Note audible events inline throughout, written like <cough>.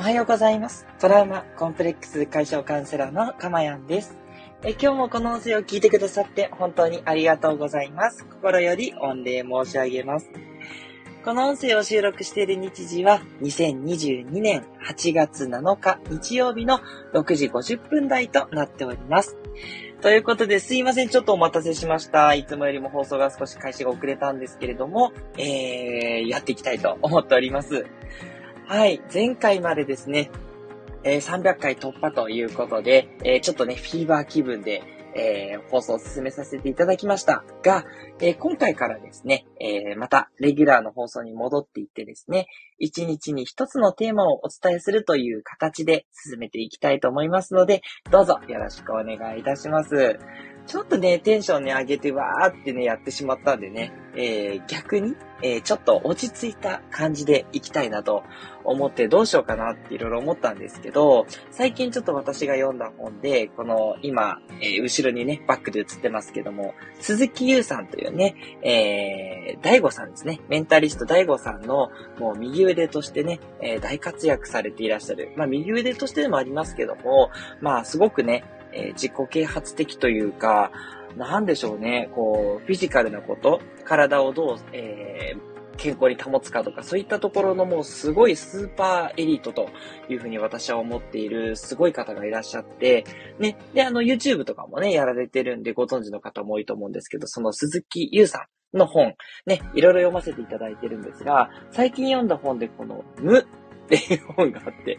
おはようございます。トラウマコンプレックス解消カウンセラーのかまやんです。え今日もこの音声を聞いてくださって本当にありがとうございます。心より御礼申し上げます。この音声を収録している日時は2022年8月7日日曜日の6時50分台となっております。ということで、すいません。ちょっとお待たせしました。いつもよりも放送が少し開始が遅れたんですけれども、えー、やっていきたいと思っております。はい。前回までですね、えー、300回突破ということで、えー、ちょっとね、フィーバー気分で、えー、放送を進めさせていただきましたが、え、今回からですね、え、またレギュラーの放送に戻っていってですね、一日に一つのテーマをお伝えするという形で進めていきたいと思いますので、どうぞよろしくお願いいたします。ちょっとね、テンションね、上げてわーってね、やってしまったんでね、えー、逆に、えー、ちょっと落ち着いた感じでいきたいなと思ってどうしようかなっていろいろ思ったんですけど、最近ちょっと私が読んだ本で、この今、えー、後ろにね、バックで映ってますけども、鈴木優さんというね、えー、大悟さんですね。メンタリスト大悟さんの、もう右腕としてね、えー、大活躍されていらっしゃる。まあ、右腕としてでもありますけども、まあ、すごくね、えー、自己啓発的というか、なんでしょうね、こう、フィジカルなこと、体をどう、えー、健康に保つかとか、そういったところのもうすごいスーパーエリートというふうに私は思っているすごい方がいらっしゃって、ね、で、あの YouTube とかもね、やられてるんでご存知の方も多いと思うんですけど、その鈴木優さんの本、ね、いろいろ読ませていただいてるんですが、最近読んだ本でこの無っていう本があって、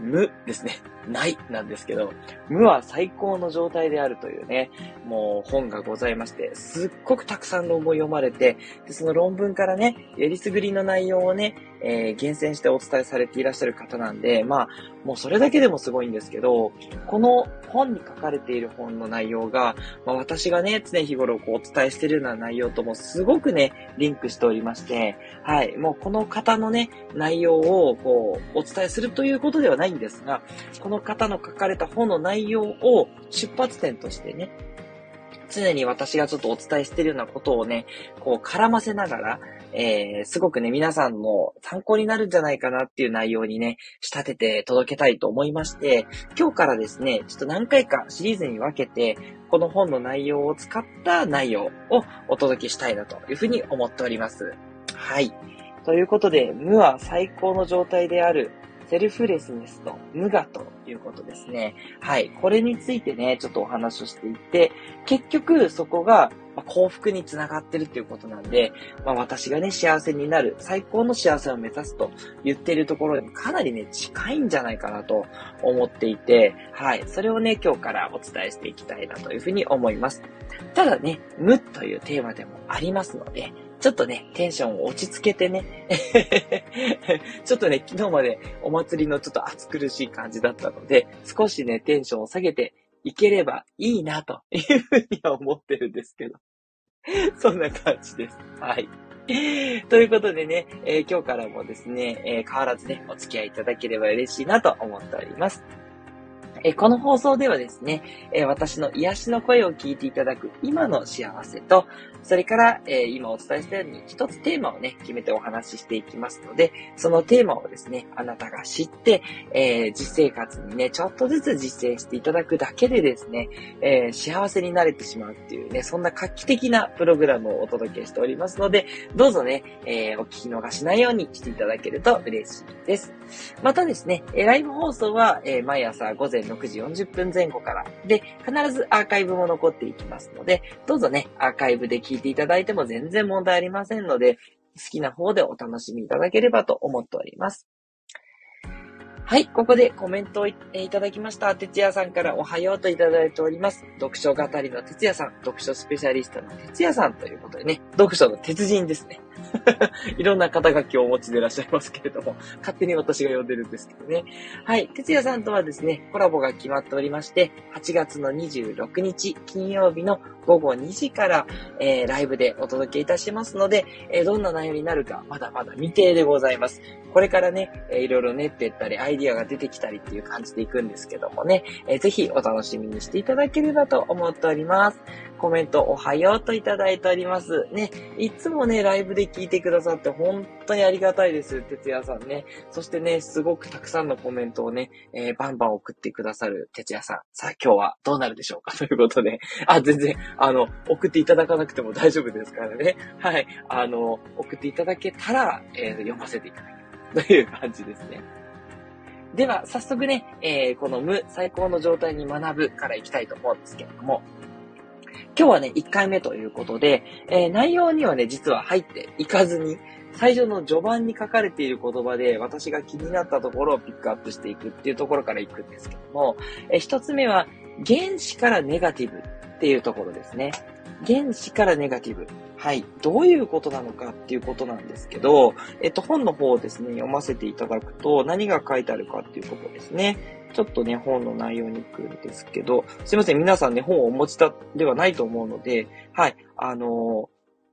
無ですね。ないなんですけど、無は最高の状態であるというね、もう本がございまして、すっごくたくさん論文読まれて、でその論文からね、やりすぐりの内容をね、えー、厳選してお伝えされていらっしゃる方なんで、まあ、もうそれだけでもすごいんですけど、この本に書かれている本の内容が、まあ、私がね、常日頃こうお伝えしているような内容ともすごくね、リンクしておりまして、はい、もうこの方のね、内容をこう、お伝えするということではないんですが、このの方の書かれた本の内容を出発点としてね、常に私がちょっとお伝えしてるようなことをね、こう絡ませながら、えー、すごくね、皆さんの参考になるんじゃないかなっていう内容にね、仕立てて届けたいと思いまして、今日からですね、ちょっと何回かシリーズに分けて、この本の内容を使った内容をお届けしたいなというふうに思っております。はい。ということで、無は最高の状態であるセルフレスネスと無我ということですね。はい。これについてね、ちょっとお話をしていて、結局そこが幸福につながってるっていうことなんで、まあ、私がね、幸せになる、最高の幸せを目指すと言っているところにかなりね、近いんじゃないかなと思っていて、はい。それをね、今日からお伝えしていきたいなというふうに思います。ただね、無というテーマでもありますので、ちょっとね、テンションを落ち着けてね、<laughs> ちょっとね、昨日までお祭りのちょっと暑苦しい感じだったので、少しね、テンションを下げていければいいな、というふうには思ってるんですけど。<laughs> そんな感じです。はい。ということでね、えー、今日からもですね、えー、変わらずね、お付き合いいただければ嬉しいなと思っております。えこの放送ではですね、え私の癒しの声を聞いていただく今の幸せと、それから、え今お伝えしたように一つテーマをね、決めてお話ししていきますので、そのテーマをですね、あなたが知って、え実生活にね、ちょっとずつ実践していただくだけでですね、え幸せになれてしまうっていうね、そんな画期的なプログラムをお届けしておりますので、どうぞね、えお聞き逃しないようにしていただけると嬉しいです。またですね、ライブ放送は、え毎朝午前6時40分前後から。で、必ずアーカイブも残っていきますので、どうぞね、アーカイブで聞い聞いていただいても全然問題ありませんので、好きな方でお楽しみいただければと思っております。はい、ここでコメントをいただきました。哲也さんからおはようといただいております。読書語りの哲也さん、読書スペシャリストの哲也さんということでね、読書の鉄人ですね。<laughs> いろんな肩書きをお持ちでいらっしゃいますけれども、勝手に私が呼んでるんですけどね。はい。哲也さんとはですね、コラボが決まっておりまして、8月の26日金曜日の午後2時から、えー、ライブでお届けいたしますので、えー、どんな内容になるか、まだまだ未定でございます。これからね、えー、いろいろ練っていったり、アイディアが出てきたりっていう感じでいくんですけどもね、えー、ぜひお楽しみにしていただければと思っております。コメントおはようといただいております。ね、いつもね、ライブで聞いてくださって本当にありがたいです、哲也さんね。そしてね、すごくたくさんのコメントをね、えー、バンバン送ってくださる哲也さん。さあ、今日はどうなるでしょうか？<laughs> ということで、あ、全然、あの、送っていただかなくても大丈夫ですからね。はい。あの、送っていただけたら、えー、読ませていただきという感じですね。では、早速ね、えー、この無最高の状態に学ぶからいきたいと思うんですけれども、今日はね、1回目ということで、えー、内容にはね、実は入っていかずに、最初の序盤に書かれている言葉で私が気になったところをピックアップしていくっていうところからいくんですけども、えー、1つ目は、原子からネガティブっていうところですね。原子からネガティブ。はい。どういうことなのかっていうことなんですけど、えっと、本の方をですね、読ませていただくと、何が書いてあるかっていうことですね。ちょっとね、本の内容に来るんですけど、すいません、皆さんね、本をお持ちではないと思うので、はい、あの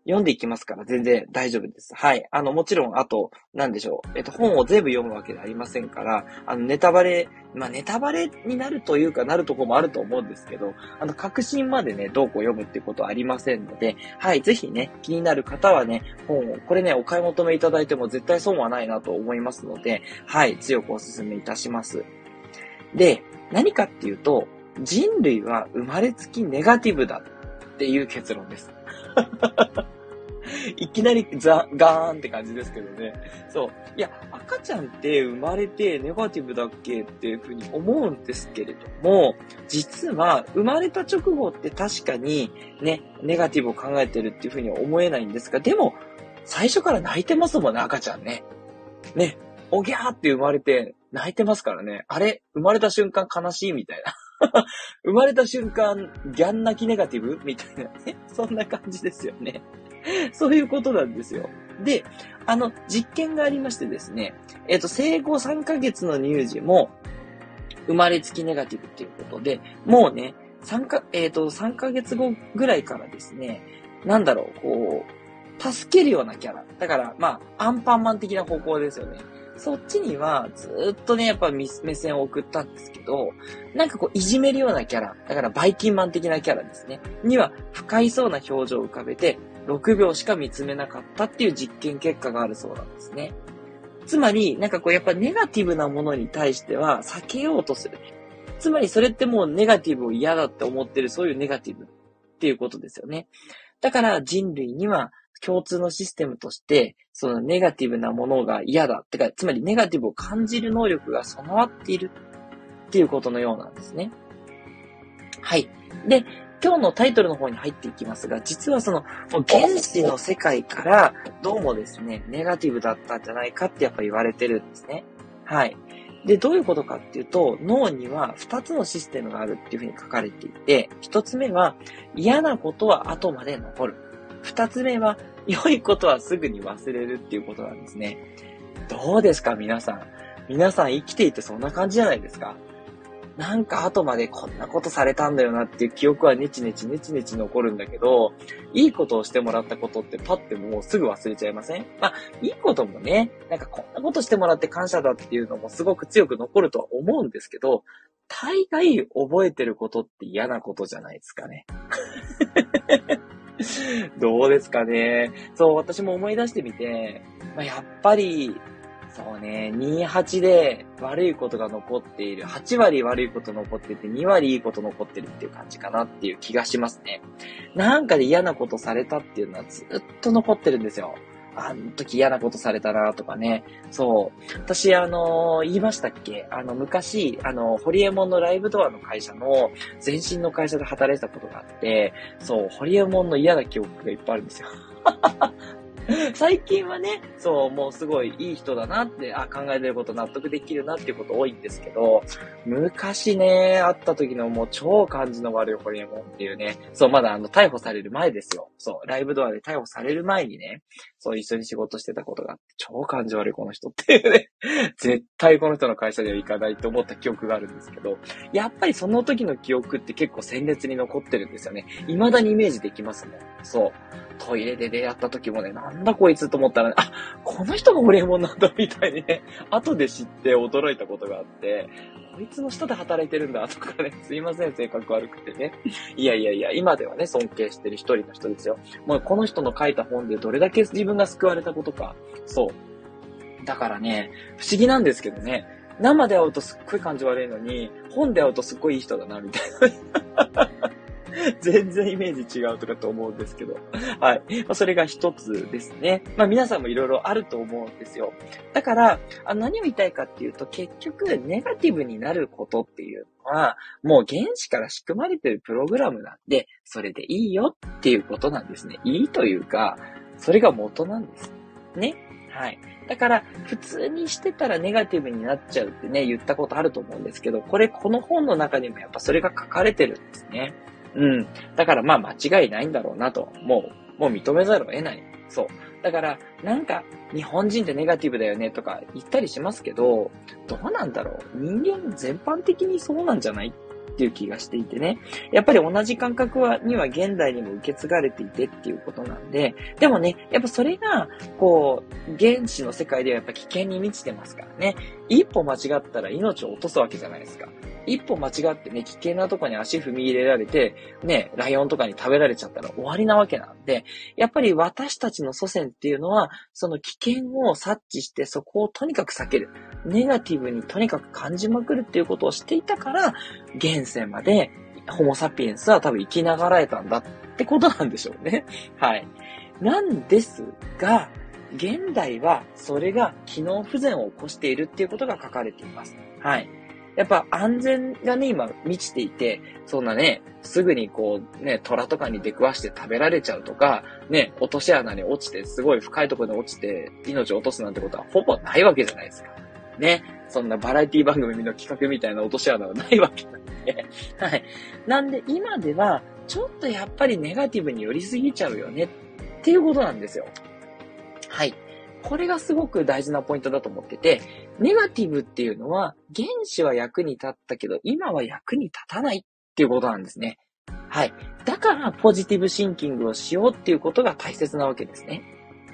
読んでいきますから全然大丈夫です。はい。あの、もちろん、あと、なんでしょう。えっと、本を全部読むわけではありませんから、あの、ネタバレ、まあ、ネタバレになるというかなるとこもあると思うんですけど、あの、確信までね、どうこう読むってことはありませんので、はい。ぜひね、気になる方はね、本を、これね、お買い求めいただいても絶対損はないなと思いますので、はい。強くお勧めいたします。で、何かっていうと、人類は生まれつきネガティブだっていう結論です。<laughs> いきなりザ、ガーンって感じですけどね。そう。いや、赤ちゃんって生まれてネガティブだっけっていうふうに思うんですけれども、実は生まれた直後って確かにね、ネガティブを考えてるっていうふうには思えないんですが、でも、最初から泣いてますもんね、赤ちゃんね。ね、おぎゃーって生まれて泣いてますからね。あれ生まれた瞬間悲しいみたいな。<laughs> 生まれた瞬間、ギャン泣きネガティブ？みたいなね。そんな感じですよね。そういうことなんですよ。で、あの、実験がありましてですね、えっ、ー、と、生後3ヶ月の乳児も、生まれつきネガティブっていうことで、もうね、3か、えっ、ー、と、3ヶ月後ぐらいからですね、なんだろう、こう、助けるようなキャラ。だから、まあ、アンパンマン的な方向ですよね。そっちにはずっとね、やっぱ目線を送ったんですけど、なんかこういじめるようなキャラ、だからバイキンマン的なキャラですね、には不快そうな表情を浮かべて、6秒しか見つめなかったっていう実験結果があるそうなんですね。つまり、なんかこうやっぱネガティブなものに対しては避けようとする。つまりそれってもうネガティブを嫌だって思ってるそういうネガティブっていうことですよね。だから人類には共通のシステムとして、そのネガティブなものが嫌だ。ってか、つまりネガティブを感じる能力が備わっているっていうことのようなんですね。はい。で、今日のタイトルの方に入っていきますが、実はその原子の世界からどうもですね、ネガティブだったんじゃないかってやっぱ言われてるんですね。はい。で、どういうことかっていうと、脳には2つのシステムがあるっていうふうに書かれていて、1つ目は嫌なことは後まで残る。2つ目は良いことはすぐに忘れるっていうことなんですね。どうですか皆さん？皆さん生きていてそんな感じじゃないですか？なんか後までこんなことされたんだよなっていう記憶はネチネチネチネチ残るんだけど、いいことをしてもらったことってパッてもうすぐ忘れちゃいません？まあ、いいこともね、なんかこんなことしてもらって感謝だっていうのもすごく強く残るとは思うんですけど、大概覚えてることって嫌なことじゃないですかね。<laughs> どうですかね。そう、私も思い出してみて、まあ、やっぱり、そうね、28で悪いことが残っている。8割悪いこと残ってて、2割いいこと残ってるっていう感じかなっていう気がしますね。なんかで嫌なことされたっていうのはずっと残ってるんですよ。あの時嫌なことされたなとかね。そう。私、あのー、言いましたっけ？あの、昔、あの、ホリエモンのライブドアの会社の、前身の会社で働いてたことがあって、そう、ホリエモンの嫌な記憶がいっぱいあるんですよ。<laughs> 最近はね、そう、もうすごいいい人だなって、あ、考えてること納得できるなっていうこと多いんですけど、昔ね、会った時のもう超感じの悪いホリエモンっていうね、そう、まだあの、逮捕される前ですよ。そう、ライブドアで逮捕される前にね、そう一緒に仕事してたことがあって、超感じ悪いこの人っていうね、<laughs> 絶対この人の会社では行かないと思った記憶があるんですけど、やっぱりその時の記憶って結構鮮烈に残ってるんですよね。未だにイメージできますもん。そう。トイレで出会った時もね、なんだこいつと思ったら、ね、あ、この人がホリエモンなんだみたいにね、<laughs> 後で知って驚いたことがあって、こいつの下で働いてるんだとかね、すいません、性格悪くてね。いやいやいや、今ではね、尊敬してる一人の人ですよ。もうこの人の書いた本でどれだけ自分が救われたことか。そう。だからね、不思議なんですけどね、生で会うとすっごい感じ悪いのに、本で会うとすっごいいい人だな、みたいな。<laughs> 全然イメージ違うとかと思うんですけど。はい。まあ、それが一つですね。まあ皆さんもいろいろあると思うんですよ。だから、あ何を言いたいかっていうと、結局、ネガティブになることっていうのは、もう原子から仕組まれてるプログラムなんで、それでいいよっていうことなんですね。いいというか、それが元なんです。ね。はい。だから、普通にしてたらネガティブになっちゃうってね、言ったことあると思うんですけど、これ、この本の中にもやっぱそれが書かれてるんですね。うん。だからまあ間違いないんだろうなと。もう、もう認めざるを得ない。そう。だから、なんか、日本人ってネガティブだよねとか言ったりしますけど、どうなんだろう。人間全般的にそうなんじゃないっていう気がしていてね。やっぱり同じ感覚は、には現代にも受け継がれていてっていうことなんで、でもね、やっぱそれが、こう、原子の世界ではやっぱ危険に満ちてますからね。一歩間違ったら命を落とすわけじゃないですか。一歩間違ってね、危険なとこに足踏み入れられて、ね、ライオンとかに食べられちゃったら終わりなわけなんで、やっぱり私たちの祖先っていうのは、その危険を察知してそこをとにかく避ける。ネガティブにとにかく感じまくるっていうことをしていたから、現世までホモサピエンスは多分生きながらえたんだってことなんでしょうね。<laughs> はい。なんですが、現代はそれが機能不全を起こしているっていうことが書かれています。はい。やっぱ安全がね、今満ちていて、そんなね、すぐにこうね、虎とかに出くわして食べられちゃうとか、ね、落とし穴に落ちて、すごい深いところに落ちて命を落とすなんてことはほぼないわけじゃないですか。ね。そんなバラエティ番組の企画みたいな落とし穴はないわけなんで。<laughs> はい。なんで今では、ちょっとやっぱりネガティブに寄りすぎちゃうよねっていうことなんですよ。はい。これがすごく大事なポイントだと思ってて、ネガティブっていうのは、原子は役に立ったけど、今は役に立たないっていうことなんですね。はい。だから、ポジティブシンキングをしようっていうことが大切なわけですね。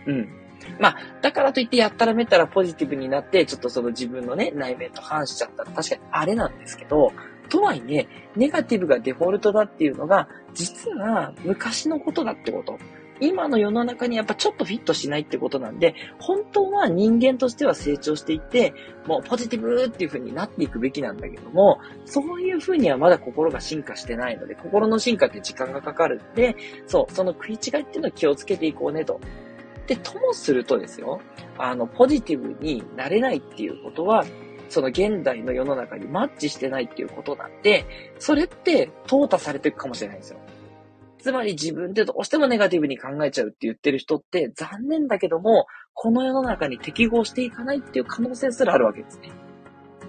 うん。まあ、だからといってやったらめったらポジティブになって、ちょっとその自分のね、内面と反しちゃったら確かにあれなんですけど、とはいえ、ネガティブがデフォルトだっていうのが、実は昔のことだってこと。今の世の中にやっぱちょっとフィットしないってことなんで、本当は人間としては成長していって、もうポジティブっていう風になっていくべきなんだけども、そういう風にはまだ心が進化してないので、心の進化って時間がかかるんで、そう、その食い違いっていうのを気をつけていこうねと。で、ともするとですよ、あの、ポジティブになれないっていうことは、その現代の世の中にマッチしてないっていうことなんで、それって淘汰されていくかもしれないんですよ。つまり自分でどうしてもネガティブに考えちゃうって言ってる人って残念だけども、この世の中に適合していかないっていう可能性すらあるわけですね。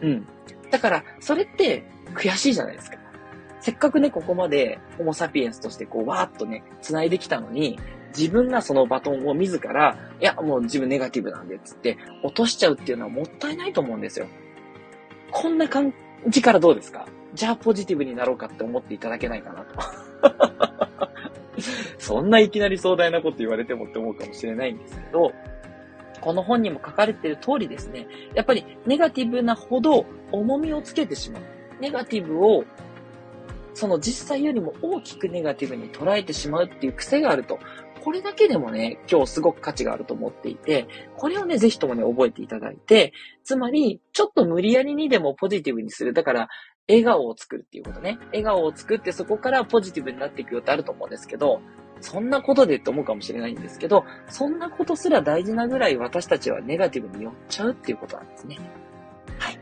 うん。だから、それって悔しいじゃないですか。せっかくね、ここまでホモサピエンスとしてこう、わーっとね、繋いできたのに、自分がそのバトンを自ら、いや、もう自分ネガティブなんで、つって、落としちゃうっていうのはもったいないと思うんですよ。こんな感じからどうですか？じゃあポジティブになろうかって思っていただけないかなと。<laughs> そんないきなり壮大なこと言われてもって思うかもしれないんですけど、この本にも書かれてる通りですね、やっぱりネガティブなほど重みをつけてしまう。ネガティブを、その実際よりも大きくネガティブに捉えてしまうっていう癖があると。これだけでもね、今日すごく価値があると思っていて、これをね、ぜひともね、覚えていただいて、つまり、ちょっと無理やりにでもポジティブにする。だから、笑顔を作るっていうことね。笑顔を作ってそこからポジティブになっていくよってあると思うんですけど、そんなことでって思うかもしれないんですけど、そんなことすら大事なぐらい私たちはネガティブに寄っちゃうっていうことなんですね。はい。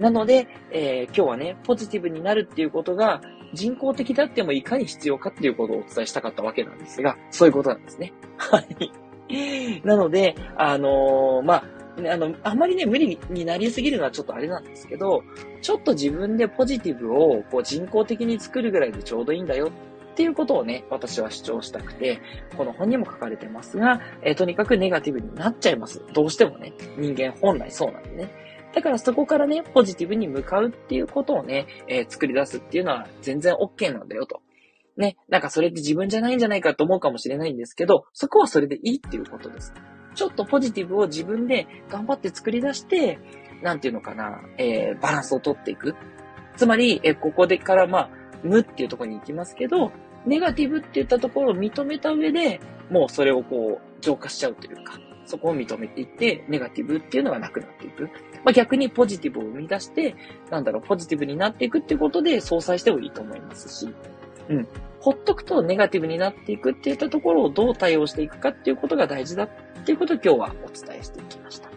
なので、えー、今日はね、ポジティブになるっていうことが人工的であってもいかに必要かっていうことをお伝えしたかったわけなんですが、そういうことなんですね。<laughs> はい。なので、あのー、まあ、あの、あまりね、無理になりすぎるのはちょっとあれなんですけど、ちょっと自分でポジティブをこう人工的に作るぐらいでちょうどいいんだよっていうことをね、私は主張したくて、この本にも書かれてますが、えー、とにかくネガティブになっちゃいます。どうしてもね、人間本来そうなんでね。だからそこからね、ポジティブに向かうっていうことをね、えー、作り出すっていうのは全然 OK なんだよと。ね、なんかそれって自分じゃないんじゃないかと思うかもしれないんですけど、そこはそれでいいっていうことです。ちょっとポジティブを自分で頑張って作り出して、なんていうのかな、えー、バランスをとっていく。つまり、えここでからまあ、無っていうところに行きますけど、ネガティブって言ったところを認めた上で、もうそれをこう、浄化しちゃうというか、そこを認めていって、ネガティブっていうのがなくなっていく。まあ、逆にポジティブを生み出して、なんだろう、ポジティブになっていくっていうことで相殺してもいいと思いますし、うん。ほっとくとネガティブになっていくっていったところをどう対応していくかっていうことが大事だっていうことを今日はお伝えしていきました。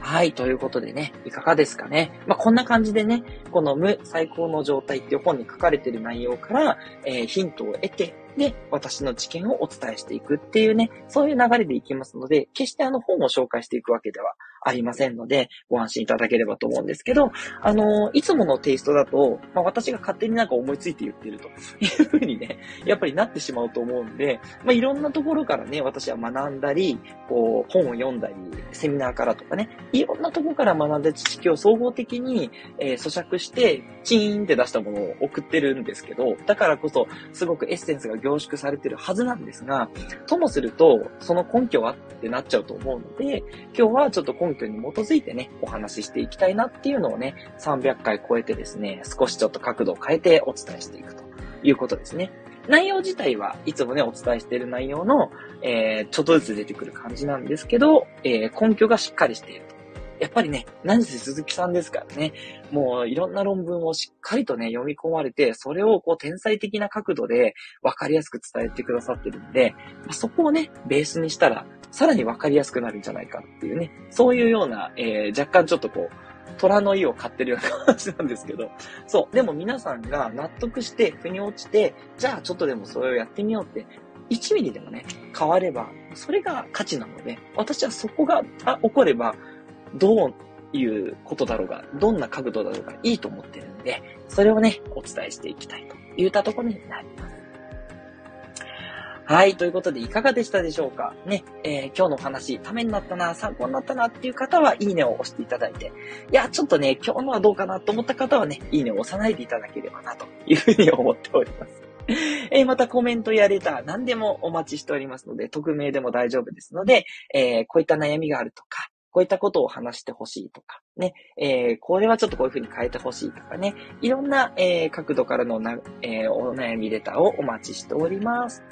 はい、ということでね、いかがですかね。まあ、こんな感じでね、この無最高の状態っていう本に書かれている内容から、えー、ヒントを得て、で、私の知見をお伝えしていくっていうね、そういう流れでいきますので、決してあの本を紹介していくわけではありませんので、ご安心いただければと思うんですけど、あの、いつものテイストだと、まあ、私が勝手になんか思いついて言ってると <laughs> いうふうにね、やっぱりなってしまうと思うんで、まあ、いろんなところからね、私は学んだり、こう、本を読んだり、セミナーからとかね、いろんなところから学んだ知識を総合的に、えー、咀嚼して、チーンって出したものを送ってるんですけど、だからこそ、すごくエッセンスが凝縮されてるはずなんですが、ともすると、その根拠はってなっちゃうと思うので、今日はちょっと根根拠に基づいてね、お話ししていきたいなっていうのをね、300回超えてですね、少しちょっと角度を変えてお伝えしていくということですね。内容自体はいつもね、お伝えしている内容の、えー、ちょっとずつ出てくる感じなんですけど、えー、根拠がしっかりしていると。やっぱりね、何せ鈴木さんですからね、もういろんな論文をしっかりとね、読み込まれて、それをこう天才的な角度で分かりやすく伝えてくださってるんで、そこをね、ベースにしたら、さらに分かりやすくなるんじゃないかっていうね、そういうような、えー、若干ちょっとこう、虎の意を買ってるような感じなんですけど、そう。でも皆さんが納得して、腑に落ちて、じゃあちょっとでもそれをやってみようって、1ミリでもね、変われば、それが価値なので、私はそこが起これば、どういうことだろうが、どんな角度だろうがいいと思ってるんで、それをね、お伝えしていきたいといったところになります。はい。ということで、いかがでしたでしょうか？ね、えー、今日のお話、ためになったな、参考になったなっていう方は、いいねを押していただいて、いや、ちょっとね、今日のはどうかなと思った方はね、いいねを押さないでいただければな、というふうに思っております。えー、またコメントやレター何でもお待ちしておりますので、匿名でも大丈夫ですので、えー、こういった悩みがあるとか、こういったことを話してほしいとか、ね、えー、これはちょっとこういう風に変えてほしいとかね、いろんな、えー、角度からのな、えー、お悩みレターをお待ちしております。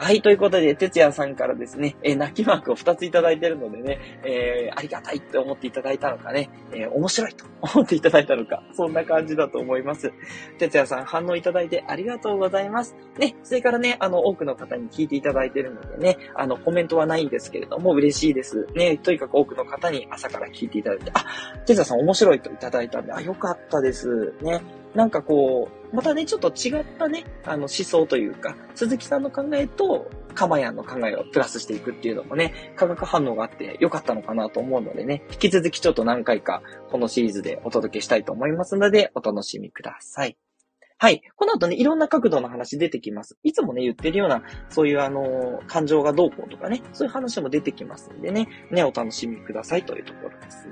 はい、ということで、哲也さんからですね、えー、泣きマークを2ついただいてるのでね、えー、ありがたいって思っていただいたのかね、えー、面白いと思っていただいたのか、そんな感じだと思います。哲也さん反応いただいてありがとうございます。ね、それからね、あの、多くの方に聞いていただいてるのでね、あの、コメントはないんですけれども、嬉しいです。ね、とにかく多くの方に朝から聞いていただいて、あ、哲也さん面白いといただいたんで、あ、よかったです。ね、なんかこう、またね、ちょっと違ったね、あの思想というか、鈴木さんの考えと、カマヤンの考えをプラスしていくっていうのもね、化学反応があって良かったのかなと思うのでね、引き続きちょっと何回かこのシリーズでお届けしたいと思いますので、お楽しみください。はい。この後ね、いろんな角度の話出てきます。いつもね、言ってるような、そういうあの、感情がどうこうとかね、そういう話も出てきますんでね、ね、お楽しみくださいというところです。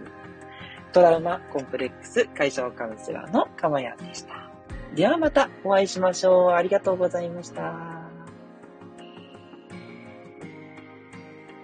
トラウマコンプレックス解消カウンセラーのかまやんでした。ではまたお会いしましょう。ありがとうございました。